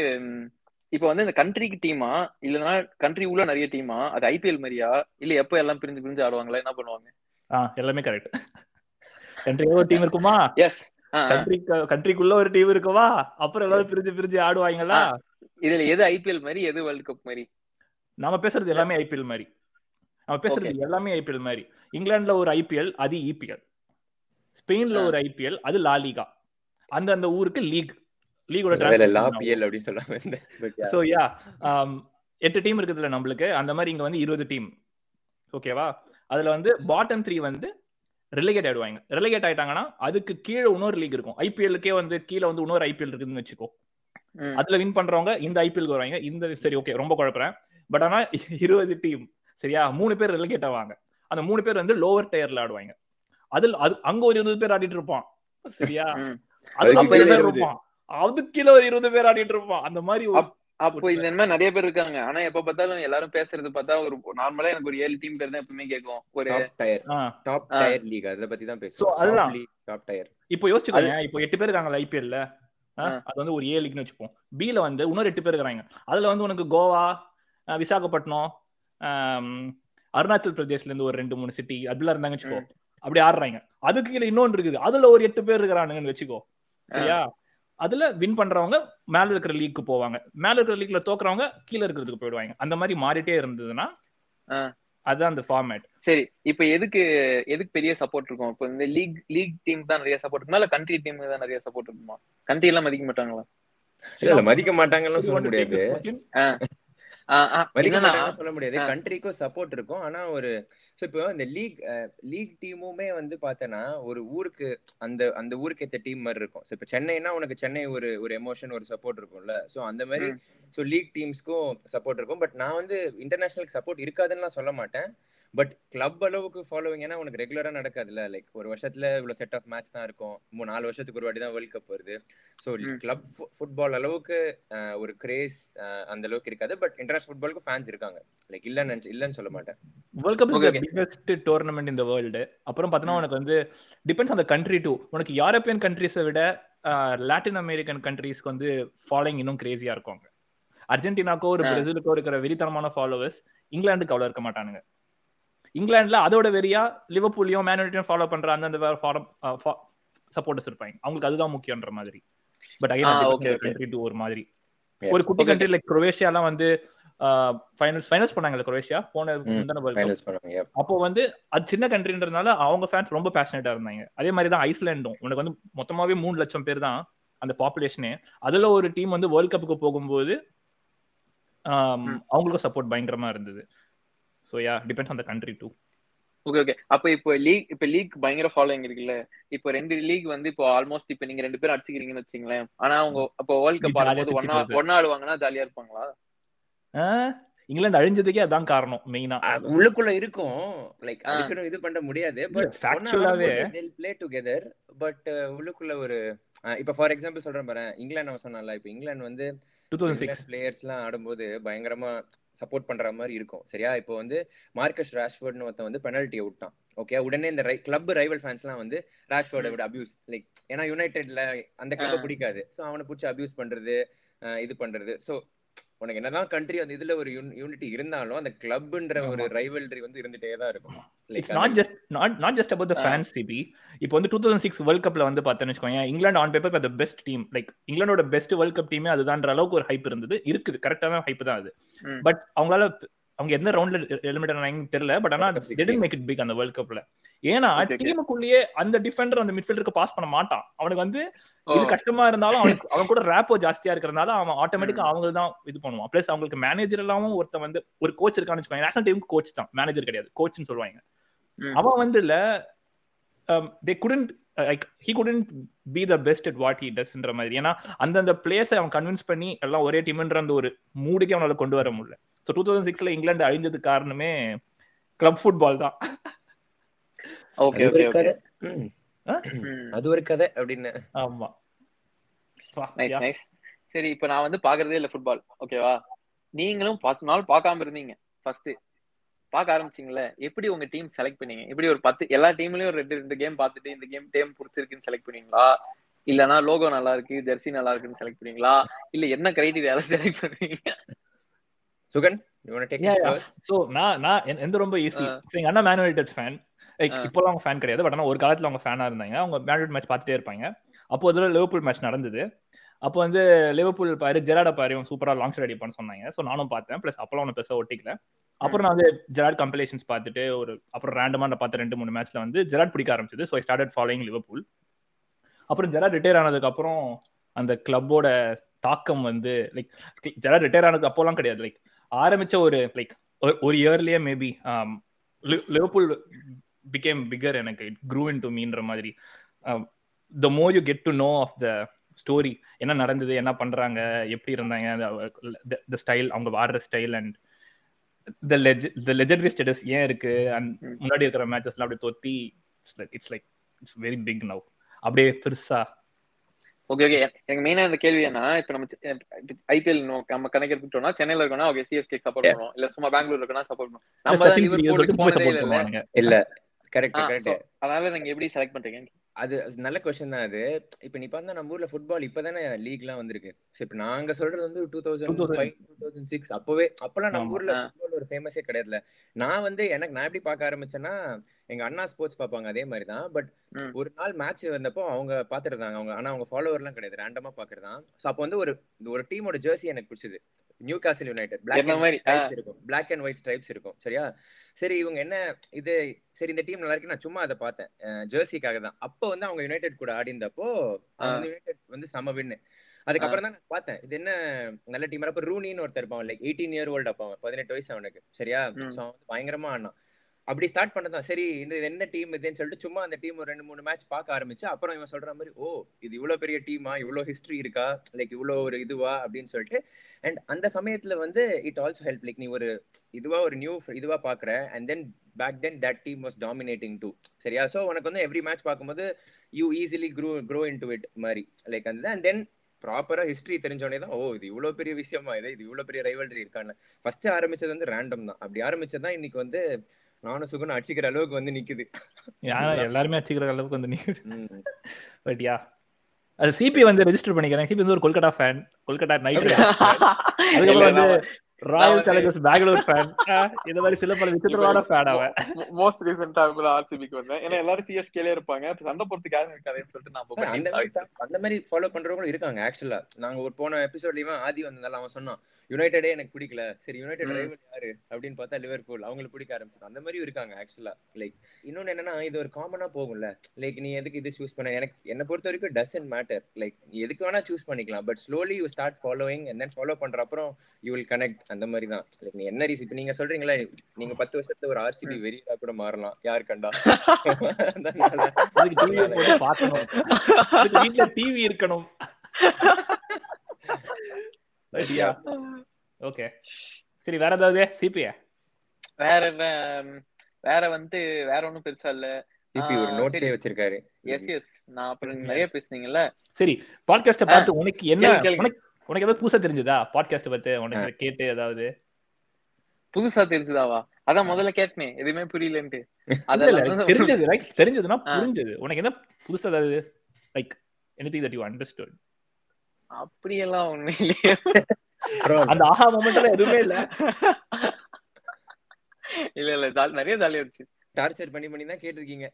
இப்போ வந்து இந்த கண்ட்ரிக்கு டீமா இல்லனா கண்ட்ரி உள்ள நிறைய டீமா அது ஐபிஎல் மாதிரியா? இல்ல எப்ப எல்லாம் பிரிஞ்சு பிரிஞ்சு ஆடுவாங்களா? என்ன பண்ணுவாங்க? எல்லாமே கரெக்ட் கண்ட்ரில ஒரு டீம் இருக்குமா? எஸ் கண்ட்ரி கண்ட்ரிக்குள்ள ஒரு டீம் இருக்குமா அப்புறம் எல்லாரும் பிரிஞ்சு பிரிஞ்சு ஆடுவாங்களா? இதுல எது ஐபிஎல் மாதிரி எது வேர்ல்ட் கப் மாதிரி? நாம பேசுறது எல்லாமே ஐபிஎல் மாதிரி. நம்ம பேசுறது எல்லாமே ஐபிஎல் மாதிரி. இங்கிலாந்துல ஒரு ஐபிஎல் அது இபிஎல் ஸ்பெயின்ல ஆ. ஒரு ஐபிஎல் அது லாலிகா அந்த அந்த ஊருக்கு லீக் லீகோட பிஎல் அப்படின்னு சொல்லாம. ஸோ யா எட்டு டீம் இருக்குதுல்ல நம்மளுக்கு. அந்த மாதிரி இங்க வந்து இருபது டீம் ஓகேவா அதுல வந்து பாட்டம் த்ரீ வந்து ரெலிகேட் ஆயிடுவாங்க. ரெலிகேட் ஆயிட்டாங்கன்னா அதுக்கு கீழே இன்னொரு லீக் இருக்கும். ஐபிஎல்லுக்கே வந்து கீழே வந்து இன்னொரு ஐபிஎல் இருக்குதுன்னு வச்சுக்கோ. அதுல வின் பண்றவங்க இந்த ஐபிஎல் வருவாங்க. இந்த சரி ஓகே ரொம்ப குழப்பறேன். பட் ஆனா இருபது டீம் சரியா? மூணு பேர் ரெலிகேட் ஆவாங்க. அந்த மூணு பேர் வந்து லோவர் டயர்ல ஆடுவாங்க. அதுல அது அங்க ஒரு இருபது பேர் ஆடிட்டு இருப்பான். சரியா? கீழே இருப்பான். அதுக்கு கீழே ஒரு இருபது பேர் ஆடிட்டு இருப்பான் அந்த மாதிரி அப்போ இந்த மாதிரி நிறைய பேர் இருக்காங்க. ஆனா எப்ப பார்த்தாலும் எல்லாரும் பேசுறது பார்த்தா ஒரு நார்மலா எனக்கு ஒரு ஏழு டீம் பேர் தான் எப்பவுமே கேட்கும். ஒரு top tier top. Tier league அத பத்தி தான் So, பேசுவோம் அதுதான். டாப் டயர் இப்போ யோசிச்சுக்கோங்க இப்போ எட்டு பேர் இருக்காங்கல்ல ஐபிஎல்ல. அது வந்து ஒரு ஏ லீக்னு வச்சுப்போம். பில வந்து இன்னொரு எட்டு பேர் இருக்காங்க அதுல வந்து உனக்கு கோவா விசாகப்பட்டினம் அருணாச்சல் பிரதேஷ்ல இருந்து ஒரு ரெண்டு மூணு சிட்டி அப்படிலாம் இருந்தாங்க வச்சுக்கோ. அப்படி ஆடுறாங்க. அதுக்கு கீழே இன்னொன்று இருக்குது. அதுல ஒரு எட்டு பேர் இருக்கிறானுங்கன்னு வச்சுக்கோ. சரியா? அதுல வின் பண்றவங்க மேல இருக்கிற லீக்கு போவாங்க. மேல இருக்கிற லீக்ல தோக்குறவங்க கீழே இருக்கிறதுக்கு போயிடுவாங்க. அந்த மாதிரி மாறிட்டே இருந்ததுன்னா. அதுதான் அந்த ஃபார்மேட் சரி இப்ப எதுக்கு எதுக்கு பெரிய சப்போர்ட் இருக்கும்? இப்போ இந்த லீக் லீக் டீம் தான் நிறைய சப்போர்ட் இருக்குமா? இல்ல கண்ட்ரி டீம் தான் நிறைய சப்போர்ட் இருக்குமா? கண்ட்ரி எல்லாம் மதிக்க மாட்டாங்களா? இல்ல மதிக்க மாட்டாங்கன்னு சொல்ல முடியாது. சொல்ல முடியாது. கண்ட்ரிக்கும் சப்போர்ட் இருக்கும். ஆனா ஒரு சோ இப்போ இந்த லீக் லீக் டீமுமே வந்து பார்த்தனா ஒரு ஊருக்கு அந்த அந்த ஊருக்கு ஏத்த டீம் மாதிரி இருக்கும். சோ இப்போ சென்னைனா உனக்கு சென்னை ஒரு ஒரு எமோஷன் ஒரு சப்போர்ட் இருக்கும்ல. சோ அந்த மாதிரி. சோ லீக் டீம்ஸ்க்கும் சப்போர்ட் இருக்கும். பட் நான் வந்து இன்டர்நேஷனலுக்கு சப்போர்ட் இருக்காதுன்னு சொல்ல மாட்டேன். பட் கிளப் அளவுக்கு ஃபாலோவிங் ஏன்னா உனக்கு ரெகுலரா நடக்காதுல்ல. லைக் ஒரு வருஷத்துல இவ்வளவு செட் ஆஃப் மேட்ச் தான் இருக்கும். மூணு நாலு வருஷத்துக்கு ஒரு வாட்டி தான் வேர்ல்ட் கப் வருது. ஸோ. கிளப் ஃபுட்பால் அளவுக்கு ஒரு கிரேஸ் அந்த அளவுக்கு இருக்காது. பட் இன்டர்நேஷனல் ஃபுட்பாலுக்கு ஃபேன்ஸ் இருக்காங்க. லைக் இல்லன்னு நினைச்சு- இல்லன்னு சொல்ல மாட்டேன். World cup. பிகெஸ்ட் டோர்னமெண்ட் இந்த வேர்ல்டு அப்புறம் பார்த்தோன்னா. உனக்கு வந்து டிபெண்ட்ஸ் அந்த கண்ட்ரி டூ உனக்கு யூரோப்பியன் கண்ட்ரீஸை விட லாட்டின் அமெரிக்கன் கண்ட்ரீஸ்க்கு வந்து ஃபாலோயிங் இன்னும் கிரேசியா இருக்கும் அர்ஜென்டினாக்கோ ஒரு. பிரேசிலுக்கோ இருக்கிற வெறித்தனமான ஃபாலோவர்ஸ் இங்கிலாந்துக்கு அவ்வளோ இருக்க மாட்டானுங்க. இங்கிலாந்துல அதோட வெறியா லிவர்பூலையும் மேனுட்டியும் ஃபாலோ பண்ற அந்தந்த ஃபாரம் சப்போர்ட்டர்ஸ் இருப்பாங்க. அவங்களுக்கு அதுதான் முக்கியன்ற மாதிரி. But okay. கண்ட்ரி டூ ஒரு மாதிரி. ஒரு குட்டி கண்ட்ரி லைக் குரோவேஷியாலாம் வந்து ஃபைனல்ஸ் ஃபைனல்ஸ் பண்ணாங்கல்ல குரோவேஷியா போன. அப்போ வந்து அது சின்ன கண்ட்ரின்றதுனால அவங்க ஃபேன்ஸ் ரொம்ப பேஷனேட்டா இருந்தாங்க. அதே மாதிரி தான் ஐஸ்லாண்டும் உனக்கு வந்து மொத்தமாவே மூணு லட்சம் பேர் தான் அந்த பாப்புலேஷனே அதுல ஒரு டீம் வந்து வேர்ல்ட் கப்புக்கு போகும்போது. அவங்களுக்கும் சப்போர்ட் பயங்கரமா இருந்தது. So yeah depends on the country too okay okay அப்ப இப்போ லீக் இப்ப லீக் பயங்கர ஃபாலோயிங் இருக்குல்ல? இப்போ ரெண்டு லீக் வந்து இப்போ ஆல்மோஸ்ட் இப்போ நீங்க ரெண்டு பேரும் அடிச்சுக்கிறீங்கன்னு வச்சுங்களேன் ஆனா அவங்க அப்போ வேர்ல்ட் கப் ஆடும்போது ஒன்னா ஒன்னா ஆடுவாங்கன்னா ஜாலியா இருப்பாங்களா? இங்கிலாந்து அழிஞ்சதுக்கே அதான் காரணம் மெயினா உள்ளுக்குள்ள இருக்கும். Like ah. அதுக்குன்னு இது பண்ண முடியாது. பட் factual-ஆவே. பிளே டுகெதர் பட் உள்ளுக்குள்ள ஒரு இப்ப ஃபார் எக்ஸாம்பிள் சொல்றேன் பாரு இங்கிலாந்து அவன் சொன்னால இப்ப இங்கிலாந்து வந்து டூ தௌசண்ட் சிக்ஸ் பிளேயர்ஸ் எல்லாம் ஆடும்போது பயங்கரமா சப்போர்ட் பண்ற மாதிரி இருக்கும். சரியா? இப்போ வந்து மார்க்கஸ் ராஷ்வர்ட்னு ஒருத்தன் வந்து பெனல்ட்டியை விட்டான். ஓகே உடனே இந்த கிளப் ரைவல் ஃபேன்ஸ்லாம் வந்து ராஷ்வர்டை விட அபியூஸ் லைக் ஏன்னா யுனைடெட்ல அந்த கிளப் ஆ. பிடிக்காது. சோ அவனை பிடிச்சி அபியூஸ் பண்றது அஹ் இது பண்றது. சோ உனக்கு என்னதான் கண்ட்ரி அந்த இதுல ஒரு யூனிட்டி இருந்தாலும் அந்த கிளப்ன்ற ஒரு. ரைவல்ரி வந்து இருந்துட்டே தான் இருக்கும் it's not just not not just about the. Fans CP இப்போ வந்து டூ தௌசண்ட் சிக்ஸ் வேர்ல்ட் கப்ல வந்து பார்த்தேன்னு வச்சுக்கோங்க England on paper the best team like இங்கிலாண்டோட best world cup டீமே அதுதான்ற அளவுக்கு ஒரு ஹைப் இருந்தது இருக்குது கரெக்டான ஹைப் தான் அது. பட் அவங்களால அவங்க எந்த ரவுண்ட்ல எலிமினேட் ஆனாங்கன்னு தெரியல பட் ஆனா World Cup 16. Didn't make it big அந்த வேர்ல்ட் கப்ல ஏன்னா. டீமுக்குள்ளேயே அந்த டிஃபெண்டர் அந்த மிட்ஃபீல்டருக்கு பாஸ் பண்ண மாட்டான். அவனுக்கு வந்து ஓ, இது கஷ்டமா இருந்தாலும் அவனுக்கு அவன் கூட ரேப்போ ஜாஸ்தியா இருக்கிறனால அவன் ஆட்டோமேட்டிக்கா அவங்க தான் இது பண்ணுவான். பிளஸ் அவங்களுக்கு மேனேஜர் எல்லாமும் ஒருத்தன் வந்து ஒரு கோச் இருக்கான்னு வச்சுக்கோங்க நேஷனல் டீமுக்கு கோச் தான். மேனேஜர் கிடையாது. கோச்னு சொல்லுவாங்க. ம். அவன் வந்து இல்ல they couldn't like he couldn't be the best at what he டஸ்ன்ற மாதிரி. ஏன்னா அந்தந்த பிளேயர்ஸை அவன் கன்வின்ஸ் பண்ணி எல்லாம் ஒரே டீம்ன்ற அந்த ஒரு மூடுக்கே அவனால கொண்டு வர முடியல. ஸோ டூ தௌசண்ட் சிக்ஸ்ல இங்கிலாந்து அழிஞ்சதுக்கு காரணமே கிளப் ஃபுட்பால் தான். ஓகே அது ஓகே. அது ஒரு கதை அப்படின்னு. ஆமா. நைஸ் சரி இப்போ நான் வந்து பாக்குறதே இல்ல ஃபுட்பால் ஓகேவா நீங்களும் பத்து நாள் பார்க்காம இருந்தீங்க. ஃபர்ஸ்ட் பார்க்க ஆரம்பிச்சீங்கல்ல எப்படி உங்க டீம் செலக்ட் பண்ணீங்க? எப்படி ஒரு பத்து எல்லா டீம்லயும் ஒரு ரெண்டு ரெண்டு கேம் பார்த்துட்டு இந்த கேம் டேம் பிடிச்சிருக்குன்னு செலக்ட் பண்ணீங்களா? இல்லனா லோகோ நல்லா இருக்கு ஜெர்சி நல்லா இருக்குன்னு செலக்ட் பண்ணீங்களா? இல்ல என்ன கிரைட்டீரியால செலக்ட் பண்ணுவீங்க? Sugan you want take Yeah, it yeah. First so நான் நான் எந்த ரொம்ப ஈஸி ஆ. ஸோ எங்க அண்ணா மேன் யுனைடெட் ஃபேன் லைக். இப்போலாம் அவங்க ஃபேன் கிடையாது பட் ஆனா ஒரு காலத்துல அவங்க ஃபேனா இருந்தாங்க. அவங்க மேன் யுனைடெட் மேட்ச் பார்த்துட்டே இருப்பாங்க. அப்போ ஒரு லிவர்பூல் மேட்ச் நடந்தது. அப்போ வந்து லிவர்பூல் பாரு ஜெராட பாரு இவன் சூப்பரா லாங் ஷாட் அடிப்பான்னு சொன்னாங்க. ஸோ நானும் பார்த்தேன். ப்ளஸ் அப்போலாம் ஒன்று பெருசாக ஒட்டிக்கல. அப்புறம் நான் வந்து ஜெராட் கம்பலேஷன்ஸ் பார்த்துட்டு ஒரு அப்புறம் ரேண்டமாக நான் பார்த்த ரெண்டு மூணு மேட்ச்ல வந்து ஜெராட் பிடிக்க ஆரம்பிச்சது. So I started following Liverpool அப்புறம் ஜெராட் ரிட்டையர் ஆனதுக்கு அப்புறம் அந்த கிளப்போட தாக்கம் வந்து லைக் ஜெராட் ரிட்டையர் ஆனதுக்கு அப்போலாம் கிடையாது. லைக் ஆரம்பிச்ச ஒரு லைக் ஒரு இயர்லயே மேபி லிவர்பூல் பிகேம் பிகர் எனக்கு. இட் க்ரூ இன் டு மீன்ற மாதிரி. The more you get to know of the story என்ன நடந்தது என்ன பண்றாங்க எப்படி இருந்தாங்க த ஸ்டைல் அவங்க ஆடுற style and the leg the legendary status ஏன் இருக்கு? அண்ட். முன்னாடி இருக்கிற மேட்சஸ்லாம் அப்படியே தொத்தி it's like it's very big now அப்படியே பெருசா. ஓகே ஓகே எனக்கு மெயினா இந்த கேள்வி என்ன? இப்ப நம்ம ஐபிஎல் நம்ம கணக்கு எடுத்துட்டோம்னா சென்னையில இருக்கோம்னா ஓகே சிஎஸ்கே சப்போர்ட் Yeah. பண்ணுவோம். இல்ல சும்மா பெங்களூர் இருக்கோம்னா சப்போர்ட் பண்ணுவோம். நம்ம இல்ல. கரெக்ட் கரெக்ட் அதனால நீங்க எப்படி செலக்ட் பண்றீங்க? அது நல்ல கொஸ்டின் தான் அது. இப்ப நீ பார்த்தா நம்ம ஊர்ல ஃபுட்பால் இப்பதானே லீக்லாம் வந்திருக்கு. சோ இப்ப நாங்க சொல்றது வந்து two thousand five two thousand six அப்பவே அப்பெல்லாம் நம்ம. ஊர்ல. ஃபுட்பால் ஒரு ஃபேமஸே கிடையாதுல நான் வந்து எனக்கு நான் எப்படி பார்க்க ஆரம்பிச்சேன்னா எங்க அண்ணா ஸ்போர்ட்ஸ் பார்ப்பாங்க அதே மாதிரி தான் பட். ஒரு நாள் மேட்ச் வந்தப்போ அவங்க பாத்துட்டு இருந்தாங்க. அவங்க ஆனா அவங்க ஃபாலோவர்லாம் கிடையாது. ரேண்டமா பாக்குறதான் சோ அப்போ வந்து ஒரு ஒரு டீமோட ஜெர்சி எனக்கு பிடிச்சது. Newcastle United black and? White stripes இருக்கும். பிளாக் அண்ட் ஒயிட் ஸ்ட்ரைப்ஸ் இருக்கும். சரியா? சரி இவங்க என்ன இது? சரி இந்த டீம் நல்லா இருக்கு. நான் சும்மா அதை பார்த்தேன். ஜெர்சிக்காக தான். அப்போ வந்து அவங்க யுனைடெட் கூட ஆடி இருந்தப்போ அவங்க வந்து யுனைடெட் வந்து செம வின்னு அதுக்கப்புறம் தான் நான் பார்த்தேன். இது என்ன நல்ல டீம் அப்ப ரூனின்னு ஒருத்தர் இருப்பான். லைக் எயிட்டீன் இயர் ஓல்டு அப்போ பதினெட்டு வயசு அவனுக்கு. சரியா. ஸோ பயங்கரமா ஆடினான். அப்படி ஸ்டார்ட் பண்ணதான் சரி இந்த இது என்ன டீம் இதுன்னு சொல்லிட்டு சும்மா அந்த டீம் ஒரு ரெண்டு மூணு மேட்ச் பார்க்க ஆரம்பிச்சு அப்புறம் இவன் சொல்ற மாதிரி ஓ இது இவ்வளவு பெரிய டீமா இவ்வளவு ஹிஸ்டரி இருக்கா? லைக் இவ்வளவு ஒரு இதுவா? அப்படின்னு சொல்லிட்டு அண்ட் அந்த சமயத்துல வந்து இட் ஆல்சோ ஹெல்ப் லைக் நீ ஒரு இதுவா ஒரு நியூ இதுவா பாக்குற and then back then that team was dominating too சரியா? ஸோ உனக்கு வந்து எவ்ரி மேட்ச் பார்க்கும்போது you easily grow grow into it மாதிரி. லைக் அந்த அண்ட் தென் ப்ராப்பரா ஹிஸ்டரி தெரிஞ்சோடனே தான் ஓ இது இவ்வளவு பெரிய விஷயமா? இது இது இவ்வளவு பெரிய ரைவல்ரி இருக்கான்னு. ஃபர்ஸ்ட் ஆரம்பிச்சது வந்து ரேண்டம் தான். அப்படி ஆரம்பிச்சதுதான் இன்னைக்கு வந்து நானும் சுகுன் அடிச்சுக்கிற அளவுக்கு வந்து நிக்குது. எல்லாருமே அடிச்சுக்கிற அளவுக்கு வந்து நீ ம். பட் யா அது சிபி வந்து ரெஜிஸ்டர் பண்ணிக்கிறேன். சிபி வந்து ஒரு கொல்கட்டா ஃபேன் கொல்கட்டா நைட் அதுக்கப்புறம் வந்து ராயல் சேலஞ்சர்ஸ் பெங்களூர் ஃபேன் இந்த மாதிரி சில பல விசித்திரமான ஃபேன் அவன். மோஸ்ட் ரீசெண்டா கூட ஆர்சிபிக்கு வந்தேன். ஏன்னா எல்லாரும் சிஎஸ்கேல இருப்பாங்க. சண்டை போறதுக்கு யாரும் இருக்காதுன்னு சொல்லிட்டு நான் அந்த மாதிரி அந்த மாதிரி ஃபாலோ பண்றவங்களும் இருக்காங்க ஆக்சுவலா நாங்க ஒரு போன எபிசோட்லயுமே ஆதி வந்ததால அவன் சொன்னான் யுனைடெடே எனக்கு பிடிக்கல. சரி யுனைடெட். ரைவல் யாரு? அப்படின்னு பார்த்தா லிவர்பூல் அவங்களுக்கு பிடிக்க ஆரம்பிச்சது. அந்த மாதிரியும் இருக்காங்க ஆக்சுவலா லைக் இன்னொன்னு என்னன்னா இது ஒரு காமனா போகும்ல. லைக் நீ எதுக்கு இது சூஸ் பண்ண? எனக்கு என்ன பொறுத்த வரைக்கும் டசன்ட் மேட்டர் லைக் நீ எதுக்கு வேணா சூஸ் பண்ணிக்கலாம். But slowly you start following and then follow பண்ற அப்புறம் யூ வில் கனெக்ட் அந்த மாதிரி தான் நீ என்ன ரீசன் இப்ப நீங்க சொல்றீங்களா நீங்க பத்து வருஷத்துல ஒரு ஆர்சிபி வெறியா கூட மாறலாம். யார் கண்டா? டிவி இருக்கணும். ஓகே சரி வேற ஏதாவது? சிபியா வேற வேற வந்து வேற ஒண்ணும் பெருசா இல்ல. சிபி ஒரு நோட்ஸே சரி. வச்சிருக்காரு. எஸ் எஸ் நான் அப்புறம் நிறைய பேசுனீங்கல்ல. சரி பாட்காஸ்ட பார்த்து உனக்கு என்ன. உனக்கு ஏதாவது புதுசா தெரிஞ்சதா? பாட்காஸ்ட் பத்தி? உனக்கு கேட்டு ஏதாவது? புதுசா தெரிஞ்சுதாவா? அதான் முதல்ல கேட்டனே. எதுவுமே புரியலன்ட்டு. அதெல்லாம் தெரிஞ்சது ரைட் தெரிஞ்சதுன்னா. புரிஞ்சது. உனக்கு என்ன புதுசா ஏதாவது? Like anything that you understood அப்படியெல்லாம் ஒண்ணும் இல்லையே. அந்த ஆஹா மொமெண்ட்ல எதுவுமே இல்ல. இல்ல இல்ல நிறைய ஜாலியா இருந்துச்சு டார்ச்சர் பண்ணி பண்ணி தான் கேட்டிருக்கீங்க.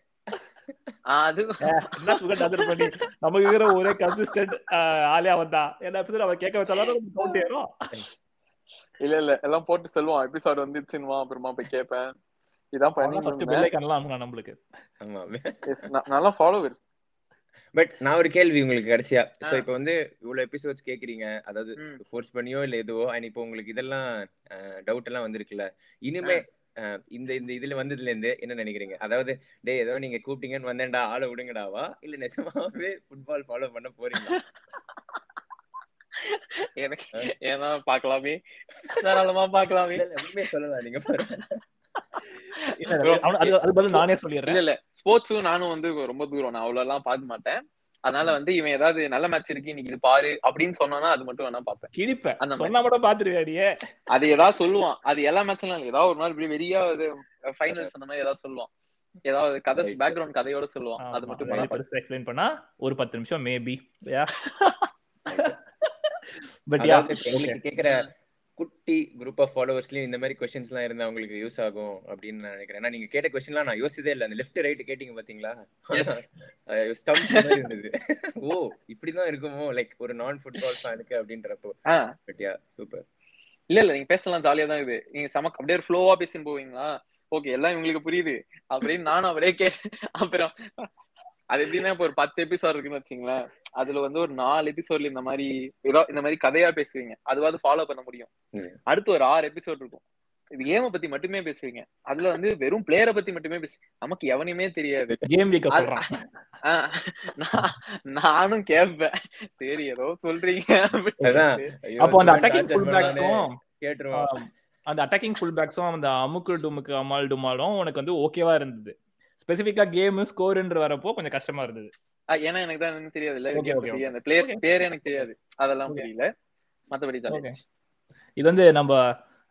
என்ன சுகர் டாதர் பண்ணி நமக்கு இருக்கிற ஒரே கன்சிஸ்டன்ட் வந்தா எபிசோட் அவன் கேட்க வச்சாலும் கவுண்ட் ஏறும். இல்ல இல்ல. எல்லாம் போட்டு சொல்லுவான். எபிசோட் வந்துச்சுன்னுவான் அப்புறமா போய் கேட்பேன். இதான் ஃபர்ஸ்ட் பண்ணி பெல் ஐக்கான்லாம் அமுக்கணும் நம்மளுக்கு. ஆமா நல்லா ஃபாலோவர்ஸ் பட் நான் ஒரு கேள்வி உங்களுக்கு கடைசியா. சோ. இப்போ வந்து இவ்வளவு எபிசோட்ஸ் கேக்குறீங்க அதாவது. ஃபோர்ஸ் பண்ணியோ இல்ல எதுவோ. அண்ட் இப்போ உங்களுக்கு இதெல்லாம் டவுட் எல்லாம் வந்திருக்குல்ல. இனிமே இந்த இந்த இதுல வந்ததுல இருந்து என்ன நினைக்கிறீங்க? அதாவது டேய் ஏதோ நீங்க கூப்பிட்டீங்கன்னு வந்தேன்டா ஆளை விடுங்கடாவா இல்ல நிஜமாவே ஃபுட்பால் ஃபாலோ பண்ண போறீங்களா? எனக்கு ஏன்னா பாக்கலாமே தாராளமா பாக்கலாமே உண்மையை சொல்லலாம் நீங்க அது அது பதில் நானே சொல்லிடுறேன். இல்ல இல்ல ஸ்போர்ட்ஸும் நானும் வந்து ரொம்ப தூரம் நான் அவ்வளவு எல்லாம் பார்க்க மாட்டேன். அதனால வந்து இவன் ஏதாவது நல்ல மேட்ச் இருக்கு இன்னைக்கு இது பாரு அப்படின்னு சொன்னானா அது மட்டும் வேணா பாப்பேன் கிழிப்பேன். அந்த. சொன்னா மட்டும் பாத்துருவியாடியே அது ஏதாவது சொல்லுவான். அது எல்லா மேட்ச்லாம் இல்ல. ஏதாவது ஒரு நாள் இப்படி வெறியா ஃபைனல்ஸ் அந்த மாதிரி ஏதாவது சொல்லுவான். ஏதாவது கதை. பேக்ரவுண்ட் கதையோட சொல்லுவான். அது மட்டும். பெருசா எக்ஸ்பிளைன் பண்ணா ஒரு பத்து நிமிஷம் மேபி பட் யா கேக்குற குட்டி குரூப் ஆஃப் ஃபாலோவர்ஸ்லயும் இந்த மாதிரி கொஸ்டின்ஸ் எல்லாம் இருந்தா உங்களுக்கு யூஸ் ஆகும் அப்படின்னு நான் நினைக்கிறேன். ஏன்னா நீங்க கேட்ட கொஸ்டின்லாம் நான் யோசிச்சதே இல்ல. அந்த லெஃப்ட் ரைட் கேட்டீங்க பாத்தீங்களா. ஸ்டம்ப் மாதிரி இருந்தது. ஓ இப்படிதான் இருக்குமோ? லைக் ஒரு நான் ஃபுட்பால் ஃபேனுக்கு அப்படின்றப்போ. ஆ, பட் யா சூப்பர் இல்ல இல்ல நீங்க பேசலாம். ஜாலியா தான் இது. நீங்க செம அப்படியே ஃப்ளோவா பேசின்னு போவீங்களா? ஓகே எல்லாம் இவங்களுக்கு புரியுது. அப்படின்னு நானும் அப்படியே கேட்டேன். அப்புறம் அது எப்படின்னா இப்ப ஒரு பத்து எபிசோட் இருக்குன்னு வச்சுங்களேன் அதுல வந்து ஒரு நாலு எபிசோட்ல இந்த மாதிரி ஏதோ இந்த மாதிரி கதையா பேசுவீங்க. அதுவாது ஃபாலோ பண்ண முடியும். அடுத்து ஒரு ஆறு எபிசோட் இருக்கும். இது கேம பத்தி மட்டுமே பேசுவீங்க. அதுல வந்து வெறும் பிளேயரை பத்தி மட்டுமே பேசு நமக்கு எவனையுமே தெரியாது. கேம் நானும் கேட்பேன் சரி ஏதோ சொல்றீங்க அப்போ அந்த அட்டாக்கிங் ஃபுல் பேக்ஸும் கேட்டுருவான் அந்த அட்டாக்கிங் ஃபுல் பேக்ஸும் அந்த அமுக்கு டுமுக்கு அமால் டுமாலும் உனக்கு வந்து ஓகேவா இருந்தது. ஸ்பெசிஃபிக்கா கேம் ஸ்கோர்ன்ற வரப்போ கொஞ்சம் கஷ்டமா இருந்தது. ஏன்னா எனக்கு தான் இன்னும் தெரியாது இல்ல. அந்த பிளேயர்ஸ். பேரே எனக்கு தெரியாது. அதெல்லாம். தெரியல மத்தபடி இது வந்து நம்ம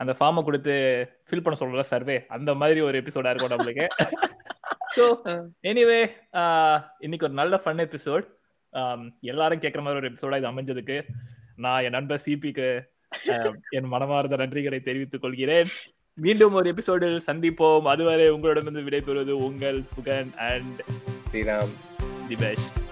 அந்த ஃபார்மை கொடுத்து ஃபில் பண்ண சொல்றோம்ல சர்வே அந்த மாதிரி ஒரு எபிசோடா இருக்கும் நம்மளுக்கு. ஸோ எனிவே இன்னைக்கு ஒரு நல்ல ஃபன் எபிசோட் எல்லாரும் கேட்குற மாதிரி ஒரு எபிசோடா இது அமைஞ்சதுக்கு நான் என் நண்பர் சிபிக்கு என் மனமார்ந்த நன்றிகளை தெரிவித்துக் கொள்கிறேன். மீண்டும் ஒரு எபிசோடில் சந்திப்போம். அதுவரை உங்களிடமிருந்து விடைபெறுவது உங்கள் Sugan and Sriram. The best